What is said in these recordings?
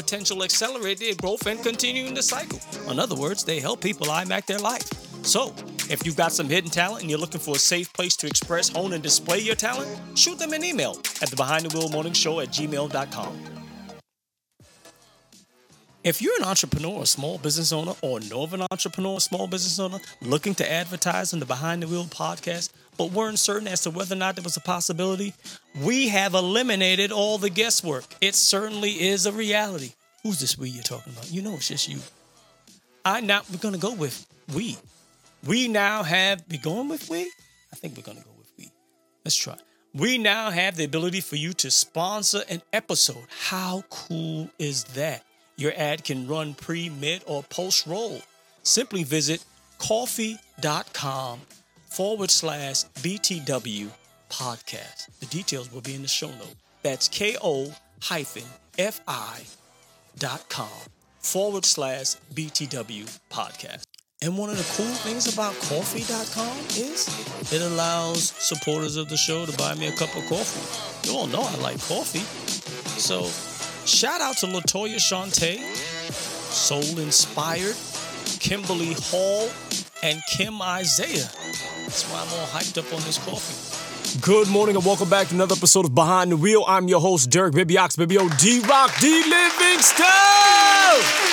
potential, accelerate their growth, and continuing the cycle. In other words, they help people IMAC their life. So, if you've got some hidden talent and you're looking for a safe place to express, hone, and display your talent, shoot them an email at the Behind the Wheel Morning Show at gmail.com. If you're an entrepreneur, a small business owner, or know of an entrepreneur, small business owner looking to advertise on the Behind the Wheel podcast, but weren't certain as to whether or not there was a possibility, we have eliminated all the guesswork. It certainly is a reality. Who's this we you're talking about? You know it's just you. I now we're gonna go with we. We now have we going with we? I think we're gonna go with we. Let's try. We now have the ability for you to sponsor an episode. How cool is that? Your ad can run pre, mid, or post roll. Simply visit ko-fi.com forward slash BTW podcast. The details will be in the show note. That's ko hyphen fi dot com forward slash BTW podcast. And one of the cool things about ko-fi.com is it allows supporters of the show to buy me a cup of coffee. You all know I like coffee. So shout out to Latoya Shante, Soul Inspired, Kimberly Hall, and Kim Isaiah. That's why I'm all hyped up on this coffee. Good morning and welcome back to another episode of Behind the Wheel. I'm your host, Derek Baby Ox, D Rock, D Livingston!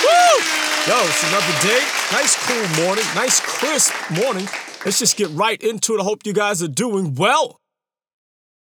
Woo! Yo, it's another day. Nice cool morning, nice crisp morning. Let's just get right into it. I hope you guys are doing well.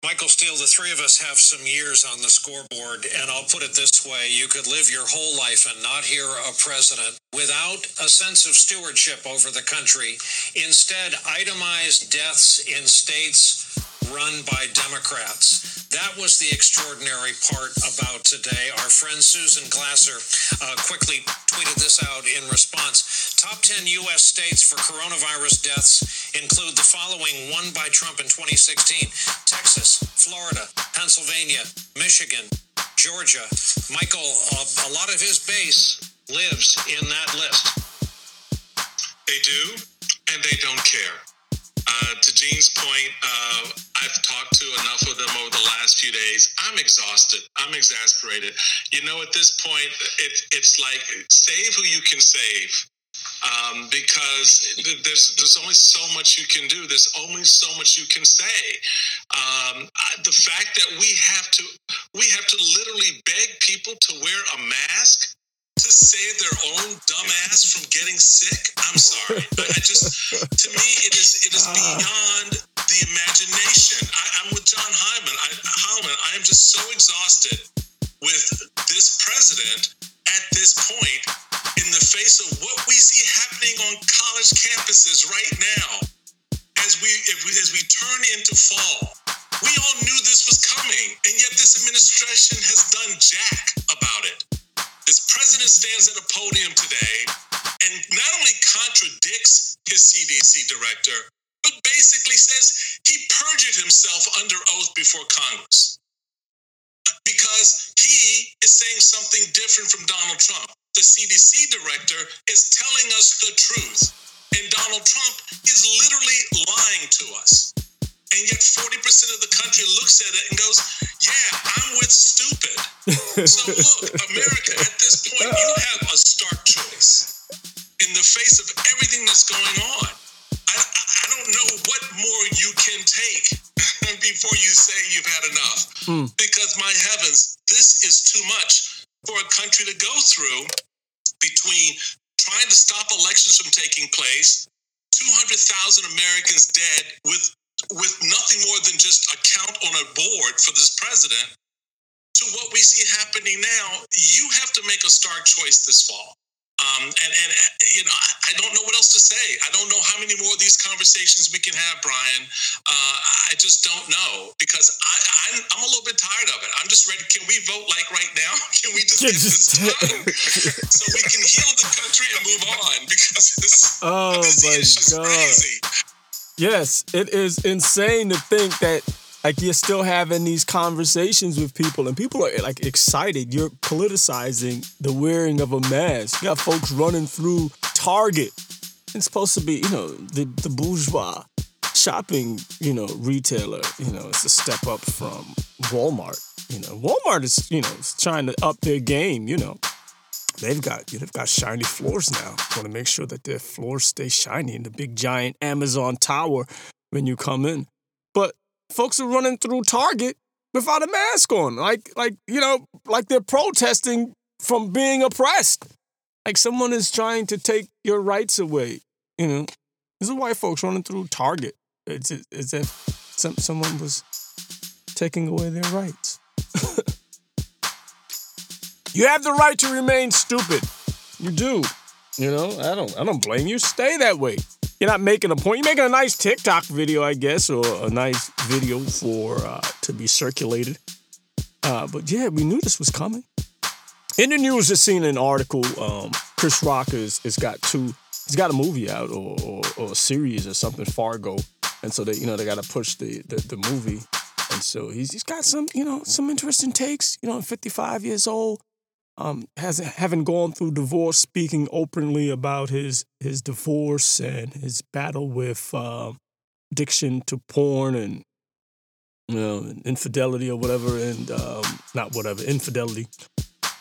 Michael Steele, the three of us have some years on the scoreboard, and I'll put it this way you could live your whole life and not hear a president without a sense of stewardship over the country. Instead, itemized deaths in states run by Democrats. That was the extraordinary part about today. Our friend Susan Glasser uh, quickly tweeted this out in response. Top 10 U.S. states for coronavirus deaths include the following won by Trump in 2016 Texas, Florida, Pennsylvania, Michigan, Georgia. Michael, uh, a lot of his base lives in that list. They do, and they don't care. Uh, to Gene's point, uh, I've talked to enough of them over the last few days. I'm exhausted. I'm exasperated. You know, at this point, it, it's like save who you can save. Um, because there's there's only so much you can do. There's only so much you can say. Um, the fact that we have to we have to literally beg people to wear a mask to save their own dumbass from getting sick. I'm sorry. But I just to me it is it is beyond the imagination. I, am with John Heilemann. I, Heilemann. I am just so exhausted with this president at this point in the face of what we see happening on college campuses right now as we, we as we turn into fall. We all knew this was coming, and yet this administration has done jack about it. This president stands at a podium today and not only contradicts his CDC director, says he perjured himself under oath before Congress because he is saying something different from Donald Trump. the CDC director, is telling us the truth. And Donald Trump is literally lying to us. And yet 40% of the country looks at it and goes, Yeah, I'm with stupid. so look, America, at this point, you have a stark choice. In the face of everything that's going on, don't know what more you can take before you say you've had enough. Mm. Because my heavens, this is too much for a country to go through between trying to stop elections from taking place, 200,000 Americans dead with with nothing more than just a count on a board for this president to what we see happening now, you have to make a stark choice this fall. Um, and, and you know, I, I don't know what else to say. I don't know how many more of these conversations we can have, Brian. Uh, I just don't know because I, I'm, I'm a little bit tired of it. I'm just ready. Can we vote like right now? Can we just get this done so we can heal the country and move on? Because this, Oh this my is just God. crazy. Yes, it is insane to think that like you're still having these conversations with people and people are like excited. You're politicizing the wearing of a mask. You got folks running through Target. It's supposed to be, you know, the, the bourgeois shopping, you know, retailer. You know, it's a step up from Walmart. You know, Walmart is, you know, trying to up their game, you know. They've got you know, they've got shiny floors now. Want to make sure that their floors stay shiny in the big giant Amazon tower when you come in. But folks are running through Target without a mask on, like like you know, like they're protesting from being oppressed. Like someone is trying to take your rights away. You know, this is white folks running through Target. It's as if some someone was taking away their rights. You have the right to remain stupid. You do. You know, I don't I don't blame you. Stay that way. You're not making a point. You're making a nice TikTok video, I guess, or a nice video for uh, to be circulated. Uh, but yeah, we knew this was coming. In the news, just seen an article. Um, Chris Rock has, has got two. He's got a movie out or, or, or a series or something, Fargo, and so they you know they got to push the, the the movie, and so he's he's got some you know some interesting takes. You know, 55 years old um, has having gone through divorce, speaking openly about his his divorce and his battle with uh, addiction to porn and you know infidelity or whatever, and um, not whatever infidelity.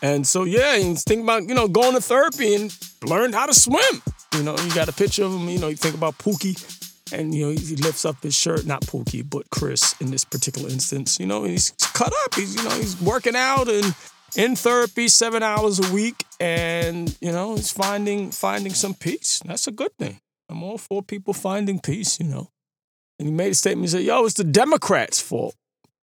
And so yeah, he's thinking about you know going to therapy and learned how to swim. You know, you got a picture of him. You know, you think about Pookie. And you know he lifts up his shirt, not Pookie, but Chris in this particular instance. You know he's cut up. He's you know he's working out and in therapy seven hours a week and you know he's finding finding some peace. That's a good thing. I'm all for people finding peace you know. And he made a statement he said yo it's the democrats fault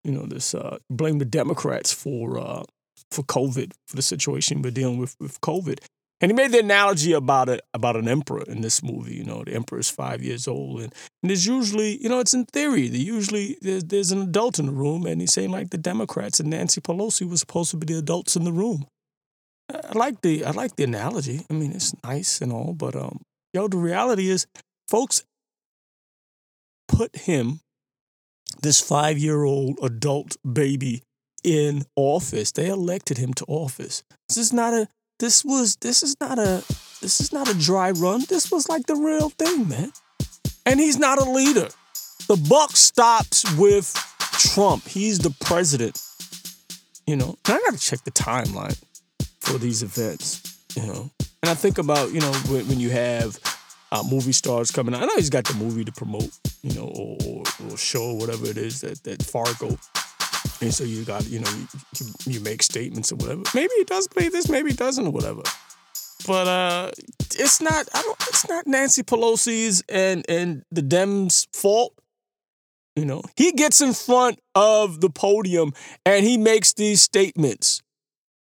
you know this uh blame the democrats for uh for covid for the situation we're dealing with with covid and he made the analogy about it about an emperor in this movie you know the emperor is five years old and, and there's usually you know it's in theory the usually there's, there's an adult in the room and he's saying like the democrats and nancy pelosi was supposed to be the adults in the room. I I like the i like the analogy. I mean it's nice and all but um yo the reality is folks put him this five year old adult baby in office. They elected him to office. This is not a this was this is not a this is not a dry run. This was like the real thing, man. And he's not a leader. The buck stops with Trump. He's the president. You know, and I gotta check the timeline for these events. You know, and I think about you know when, when you have uh, movie stars coming out. I know he's got the movie to promote. You know, or, or, or show whatever it is that that Fargo and so you got, you know, you, you make statements or whatever. Maybe he does believe this, maybe doesn't or whatever. But uh it's not I don't it's not Nancy Pelosi's and and the Dems fault. You know, he gets in front of the podium and he makes these statements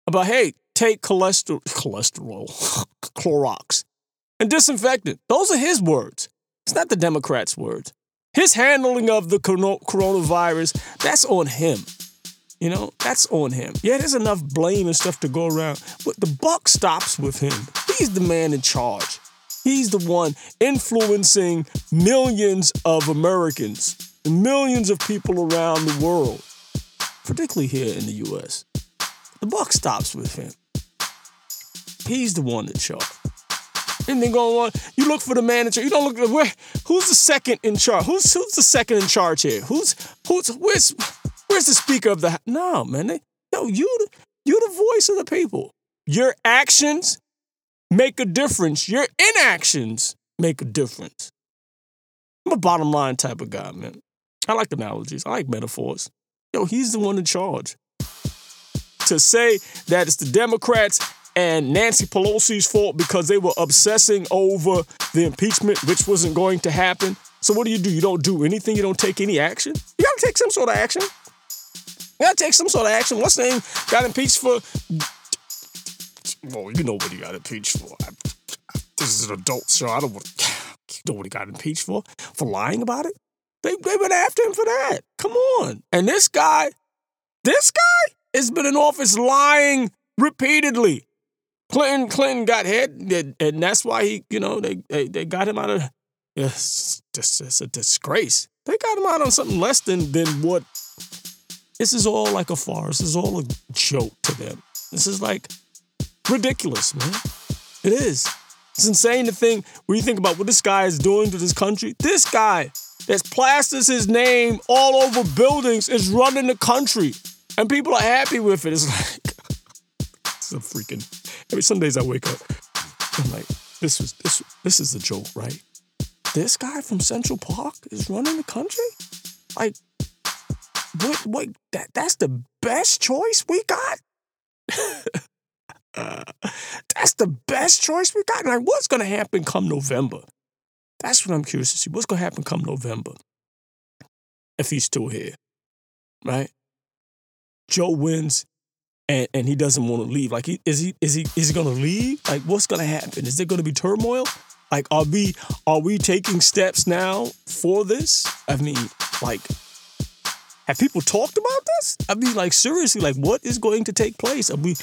about, hey, take cholesterol cholesterol, Clorox, and disinfectant. Those are his words. It's not the Democrats' words. His handling of the coronavirus, that's on him. You know, that's on him. Yeah, there's enough blame and stuff to go around, but the buck stops with him. He's the man in charge. He's the one influencing millions of Americans, millions of people around the world, particularly here in the US. The buck stops with him. He's the one in charge. And then going on, you look for the manager. You don't look where. Who's the second in charge? Who's who's the second in charge here? Who's who's where's where's the speaker of the? No, man. They, yo, you you the voice of the people. Your actions make a difference. Your inactions make a difference. I'm a bottom line type of guy, man. I like analogies. I like metaphors. Yo, he's the one in charge. To say that it's the Democrats and Nancy Pelosi's fault because they were obsessing over the impeachment, which wasn't going to happen. So what do you do? You don't do anything. You don't take any action. You gotta take some sort of action. You gotta take some sort of action. What's name? Got impeached for? Well, you know what he got impeached for. I, this is an adult show. I don't want. You know what he got impeached for? For lying about it. They they went after him for that. Come on. And this guy, this guy has been in office lying repeatedly. Clinton Clinton got hit, and that's why he, you know, they they, they got him out of. It's, it's a disgrace. They got him out on something less than than what. This is all like a farce. This is all a joke to them. This is like ridiculous, man. It is. It's insane to think when you think about what this guy is doing to this country. This guy that plasters his name all over buildings is running the country, and people are happy with it. It's like a freaking. Every some days I wake up, I'm like, this was this this is a joke, right? This guy from Central Park is running the country. Like, what? What? That that's the best choice we got. Uh, that's the best choice we got. Like, what's to happen come November? That's what I'm curious to see. What's to happen come November if he's still here, right? Joe wins, and, and he doesn't want to leave. Like, he, is he is he is he to leave? Like, what's to happen? Is there to be turmoil? Like, are we are we taking steps now for this? I mean, like, have people talked about this? I mean, like seriously, like what is going to take place? I mean,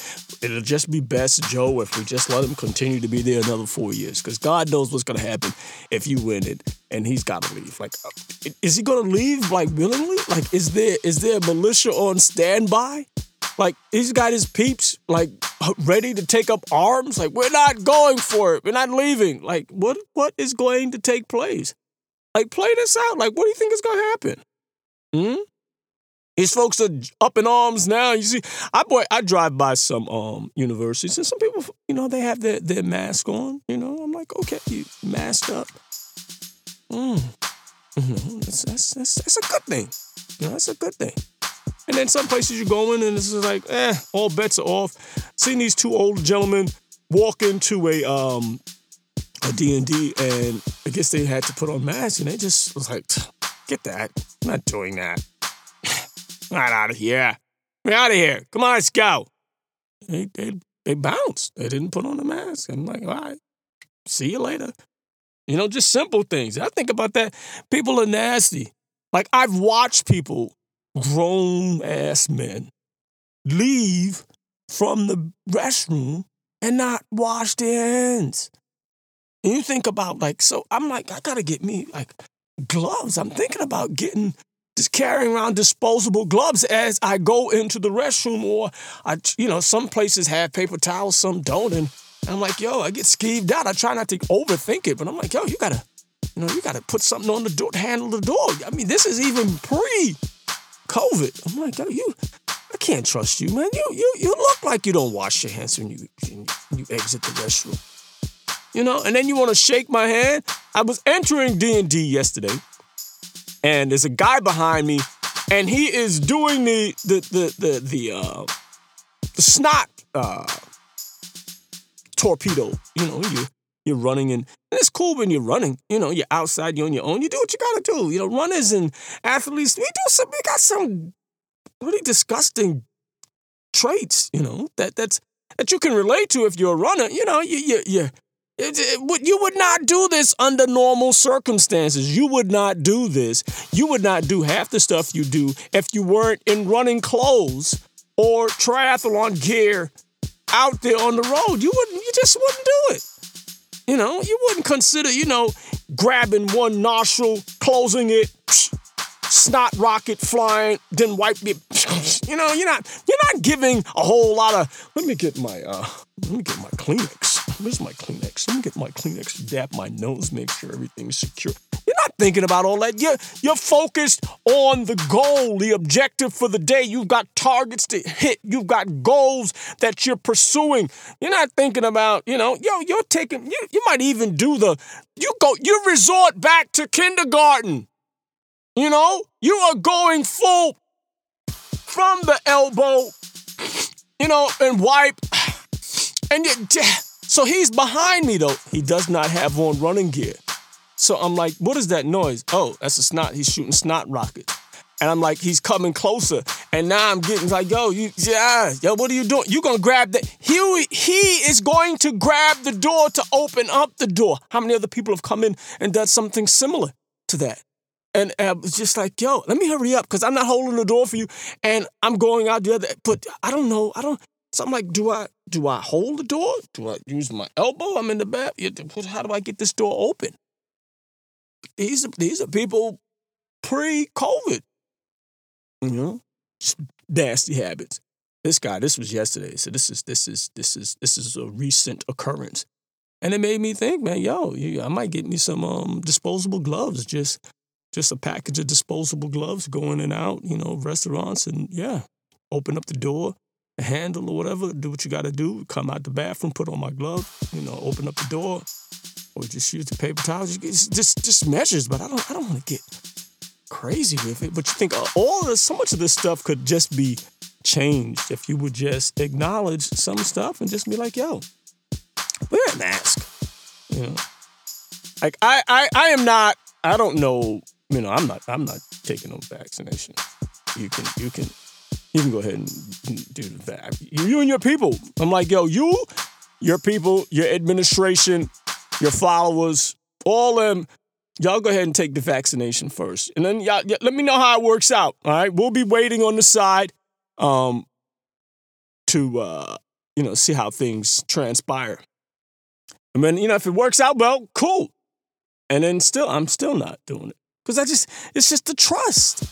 it'll just be best, Joe, if we just let him continue to be there another four years, because God knows what's to happen if you win it, and he's got to leave. Like, uh, is he to leave like willingly? Like, is there is there a militia on standby? Like, he's got his peeps like ready to take up arms. Like, we're not going for it. We're not leaving. Like, what what is going to take place? Like, play this out. Like, what do you think is going to happen? Hmm. These folks are up in arms now. You see, I boy, I drive by some um universities and some people, you know, they have their, their mask on. You know, I'm like, okay, you masked up. Mm. Know, that's, that's, that's, that's a good thing. You know, that's a good thing. And then some places you're going and it's just like, eh, all bets are off. Seeing these two old gentlemen walk into a um a D&D and I guess they had to put on masks and they just was like, get that. I'm not doing that. Not out of here. We're out of here. Come on, let's go. They, they, they bounced. They didn't put on the mask. I'm like, all right, see you later. You know, just simple things. I think about that. People are nasty. Like, I've watched people, grown ass men, leave from the restroom and not wash their hands. And you think about, like, so I'm like, I gotta get me, like, gloves. I'm thinking about getting just carrying around disposable gloves as I go into the restroom, or I, you know, some places have paper towels, some don't, and I'm like, yo, I get skeeved out. I try not to overthink it, but I'm like, yo, you gotta, you know, you gotta put something on the door handle the door. I mean, this is even pre-COVID. I'm like, yo, you, I can't trust you, man. You, you, you look like you don't wash your hands when you, when you exit the restroom. You know, and then you want to shake my hand. I was entering D and D yesterday and there's a guy behind me, and he is doing the the the the the, uh, the snot uh, torpedo. You know, you you're running and, and it's cool when you're running. You know, you're outside, you're on your own. You do what you gotta do. You know, runners and athletes, we do some. We got some really disgusting traits. You know that that's that you can relate to if you're a runner. You know, you you you you would not do this under normal circumstances. You would not do this. You would not do half the stuff you do if you weren't in running clothes or triathlon gear out there on the road. You wouldn't. You just wouldn't do it. You know, you wouldn't consider, you know, grabbing one nostril, closing it, snot rocket flying, then wipe it. you know, you're not you're not giving a whole lot of. Let me get my uh, let me get my Kleenex. Where's my Kleenex? Let me get my Kleenex. dab my nose, make sure everything's secure. You're not thinking about all that. You're you're focused on the goal, the objective for the day. You've got targets to hit. You've got goals that you're pursuing. You're not thinking about, you know, yo, you're taking. You you might even do the. You go. You resort back to kindergarten. You know, you are going full from the elbow, you know, and wipe. And you, so he's behind me though. He does not have on running gear. So I'm like, what is that noise? Oh, that's a snot. He's shooting snot rockets. And I'm like, he's coming closer. And now I'm getting like, yo, you, yeah, yo, what are you doing? You gonna grab that? He, he is going to grab the door to open up the door. How many other people have come in and done something similar to that? And I was just like, yo, let me hurry up because I'm not holding the door for you. And I'm going out the other, but I don't know. I don't, so I'm like, do I do I hold the door? Do I use my elbow? I'm in the back. How do I get this door open? These are these are people pre-COVID. You know, nasty habits. This guy, this was yesterday. So this is this is this is this is a recent occurrence. And it made me think, man, yo, I might get me some um, disposable gloves. Just just a package of disposable gloves going in and out, you know, restaurants and yeah, open up the door, handle or whatever, do what you got to do, come out the bathroom, put on my glove, you know, open up the door, or just use the paper towels. Just just, just measures, but I don't I don't want to get crazy with it. But you think uh, all this, so much of this stuff could just be changed if you would just acknowledge some stuff and just be like, yo, wear a mask. You know, like I I I am not. I don't know you know, I'm not I'm not taking no vaccination. You can you can you can go ahead and do the vac. You and your people. I'm like, yo, you, your people, your administration, your followers, all them, y'all go ahead and take the vaccination first. And then y'all, let me know how it works out. All right. We'll be waiting on the side um to uh, you know, see how things transpire. And then, you know, if it works out well, cool. And then still, I'm still not doing it. Because I just, it's just the trust.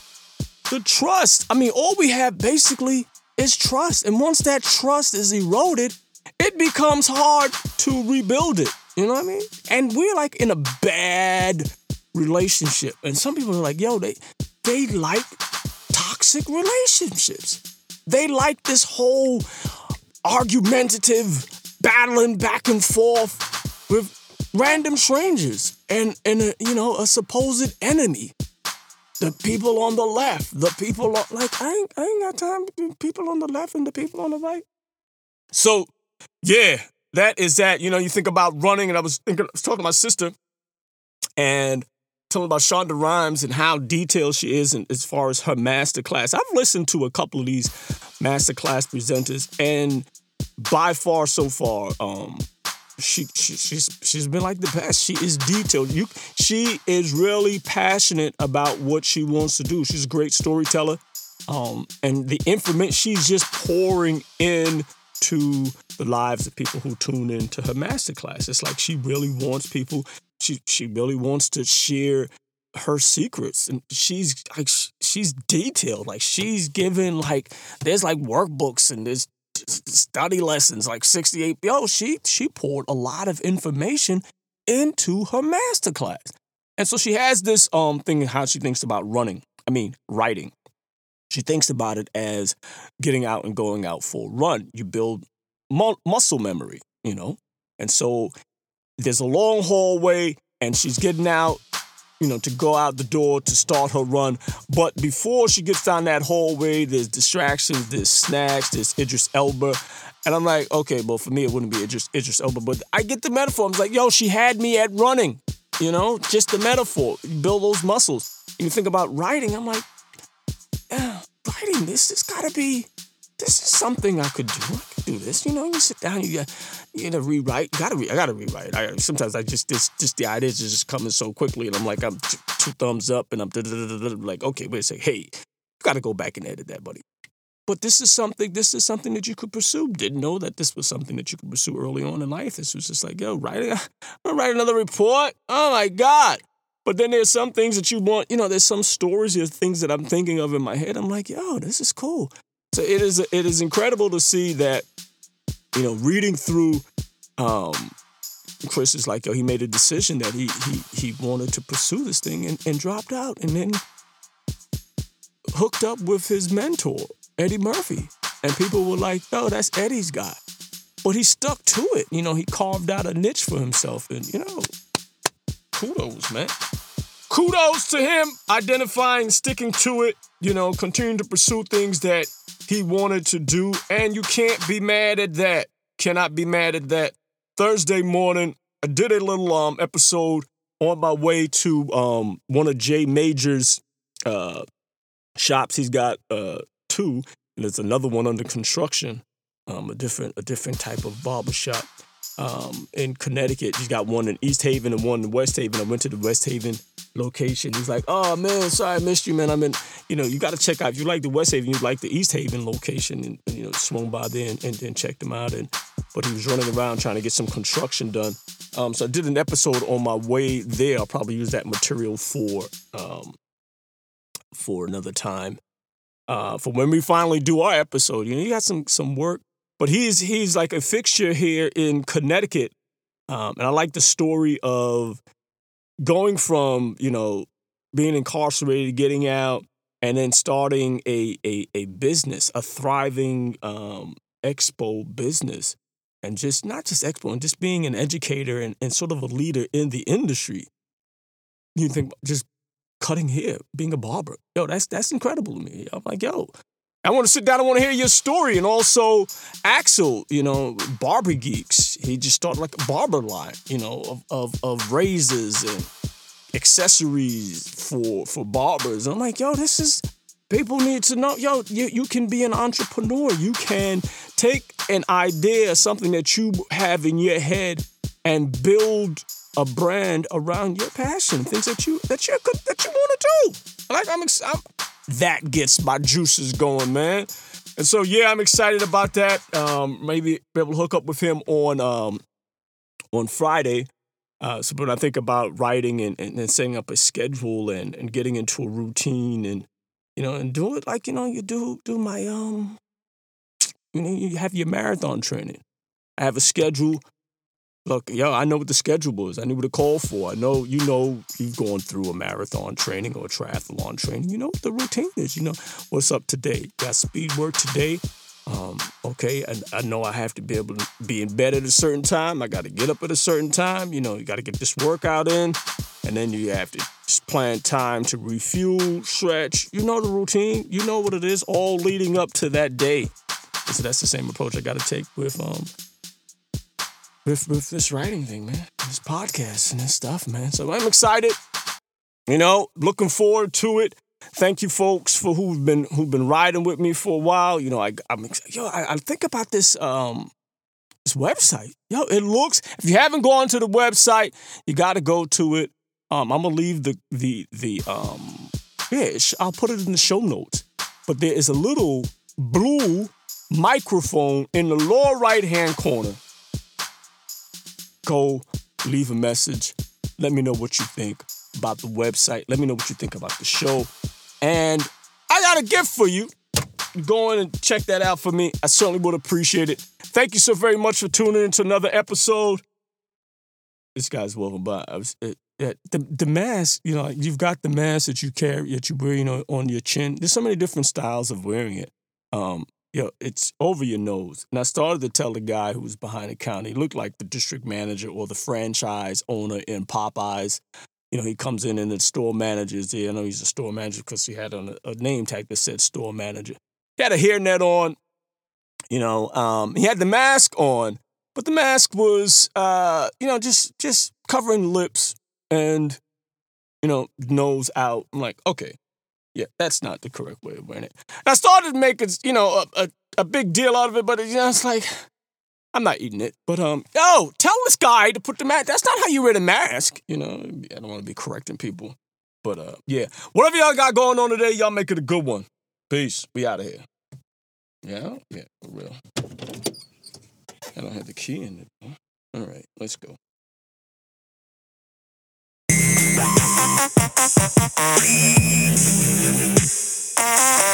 The trust. I mean, all we have basically is trust. And once that trust is eroded, it becomes hard to rebuild it. You know what I mean? And we're like in a bad relationship. And some people are like, yo, they they like toxic relationships. They like this whole argumentative battling back and forth with random strangers and and a, you know a supposed enemy. The people on the left, the people on, like I ain't I ain't got time people on the left and the people on the right. So yeah, that is that. You know, you think about running, and I was thinking, I was talking to my sister, and telling about Shonda Rhimes and how detailed she is in, as far as her master class. I've listened to a couple of these master class presenters, and by far so far, um, she, she she's she's been like the best. She is detailed. You she is really passionate about what she wants to do. She's a great storyteller. Um, and the information she's just pouring in to the lives of people who tune in to her masterclass. It's like she really wants people, she she really wants to share her secrets and she's like she's detailed like she's given like there's like workbooks and there's study lessons, like 68. Yo, she she poured a lot of information into her masterclass. And so she has this um thing how she thinks about running. I mean, writing. She thinks about it as getting out and going out for a run. You build mu- muscle memory, you know? And so there's a long hallway and she's getting out you know, to go out the door to start her run. But before she gets down that hallway, there's distractions, there's snacks, there's Idris Elba. And I'm like, okay, well, for me, it wouldn't be Idris, Idris Elba. But I get the metaphor. I'm like, yo, she had me at running, you know, just the metaphor. You build those muscles. And you think about writing, I'm like, yeah, writing this has got to be this is something I could do. I could do this. You know, you sit down, you got you gotta rewrite. You gotta re- I gotta rewrite. I, sometimes I just this just the ideas are just coming so quickly, and I'm like I'm t- two thumbs up, and I'm like okay, wait a second. Hey, you gotta go back and edit that, buddy. But this is something. This is something that you could pursue. Didn't know that this was something that you could pursue early on in life. This was just like yo, writing. I'm gonna write another report. Oh my god. But then there's some things that you want, you know, there's some stories or things that I'm thinking of in my head. I'm like, yo, this is cool. So it is it is incredible to see that, you know, reading through um Chris is like, yo, he made a decision that he he he wanted to pursue this thing and, and dropped out and then hooked up with his mentor, Eddie Murphy. And people were like, yo, that's Eddie's guy. But he stuck to it. You know, he carved out a niche for himself. And, you know, kudos, man. Kudos to him identifying, sticking to it, you know, continuing to pursue things that he wanted to do. And you can't be mad at that. Cannot be mad at that. Thursday morning, I did a little um episode on my way to um one of Jay Major's uh shops. He's got uh two, and there's another one under construction. Um, a different a different type of barber shop um, in Connecticut. He's got one in East Haven and one in West Haven. I went to the West Haven location. He's like, "Oh man, sorry I missed you, man. I'm in. You know, you got to check out. If you like the West Haven, you like the East Haven location, and, and you know, swung by there and, and checked them out. And but he was running around trying to get some construction done. Um, so I did an episode on my way there. I'll probably use that material for um, for another time. Uh, for when we finally do our episode, you know, you got some some work, but he's he's like a fixture here in Connecticut, um, and I like the story of going from you know being incarcerated, getting out, and then starting a a, a business, a thriving um, expo business, and just not just expo, and just being an educator and, and sort of a leader in the industry. You think just cutting hair, being a barber, yo, that's that's incredible to me. I'm like, yo, I want to sit down. I want to hear your story. And also, Axel, you know, Barber Geeks. He just started like a barber line, you know, of of, of razors and accessories for for barbers. I'm like, yo, this is people need to know. Yo, you, you can be an entrepreneur. You can take an idea, something that you have in your head, and build a brand around your passion, things that you that you that you want to do. Like I'm, I'm that gets my juices going, man. And so yeah, I'm excited about that. Um, maybe be able to hook up with him on um, on Friday. Uh, so when I think about writing and, and, and setting up a schedule and, and getting into a routine and you know and do it like you know you do do my um you know you have your marathon training. I have a schedule. Look, yo, I know what the schedule was. I knew what to call for. I know you know you've gone through a marathon training or a triathlon training. You know what the routine is. You know what's up today. Got speed work today. Um, okay, and I know I have to be able to be in bed at a certain time. I got to get up at a certain time. You know, you got to get this workout in, and then you have to just plan time to refuel, stretch. You know the routine. You know what it is, all leading up to that day. So that's the same approach I got to take with um with with this writing thing, man. This podcast and this stuff, man. So I'm excited. You know, looking forward to it. Thank you, folks, for who've been who've been riding with me for a while. You know, I I'm yo, I, I think about this um this website. Yo, it looks. If you haven't gone to the website, you got to go to it. Um, I'm gonna leave the the the um yeah, I'll put it in the show notes. But there is a little blue microphone in the lower right hand corner. Go leave a message. Let me know what you think about the website. Let me know what you think about the show. And I got a gift for you. Go in and check that out for me. I certainly would appreciate it. Thank you so very much for tuning in to another episode. This guy's welcome by. Was, it, it, the the mask, you know, you've got the mask that you carry, that you wear, you know, on your chin. There's so many different styles of wearing it. Um, you know, it's over your nose. And I started to tell the guy who was behind the counter, he looked like the district manager or the franchise owner in Popeyes. You know, he comes in and the store manager's there. I know he's a store manager because he had on a, a name tag that said store manager. He had a hairnet on. You know, um, he had the mask on, but the mask was, uh, you know, just just covering lips and, you know, nose out. I'm like, okay, yeah, that's not the correct way of wearing it. And I started making, you know, a, a, a big deal out of it, but you know, it's like I'm not eating it. But um, yo, tell this guy to put the mask. That's not how you wear the mask. You know, I don't want to be correcting people, but uh, yeah, whatever y'all got going on today, y'all make it a good one. Peace. We out of here. Yeah, yeah, for real. I don't have the key in it. All right, let's go. Thank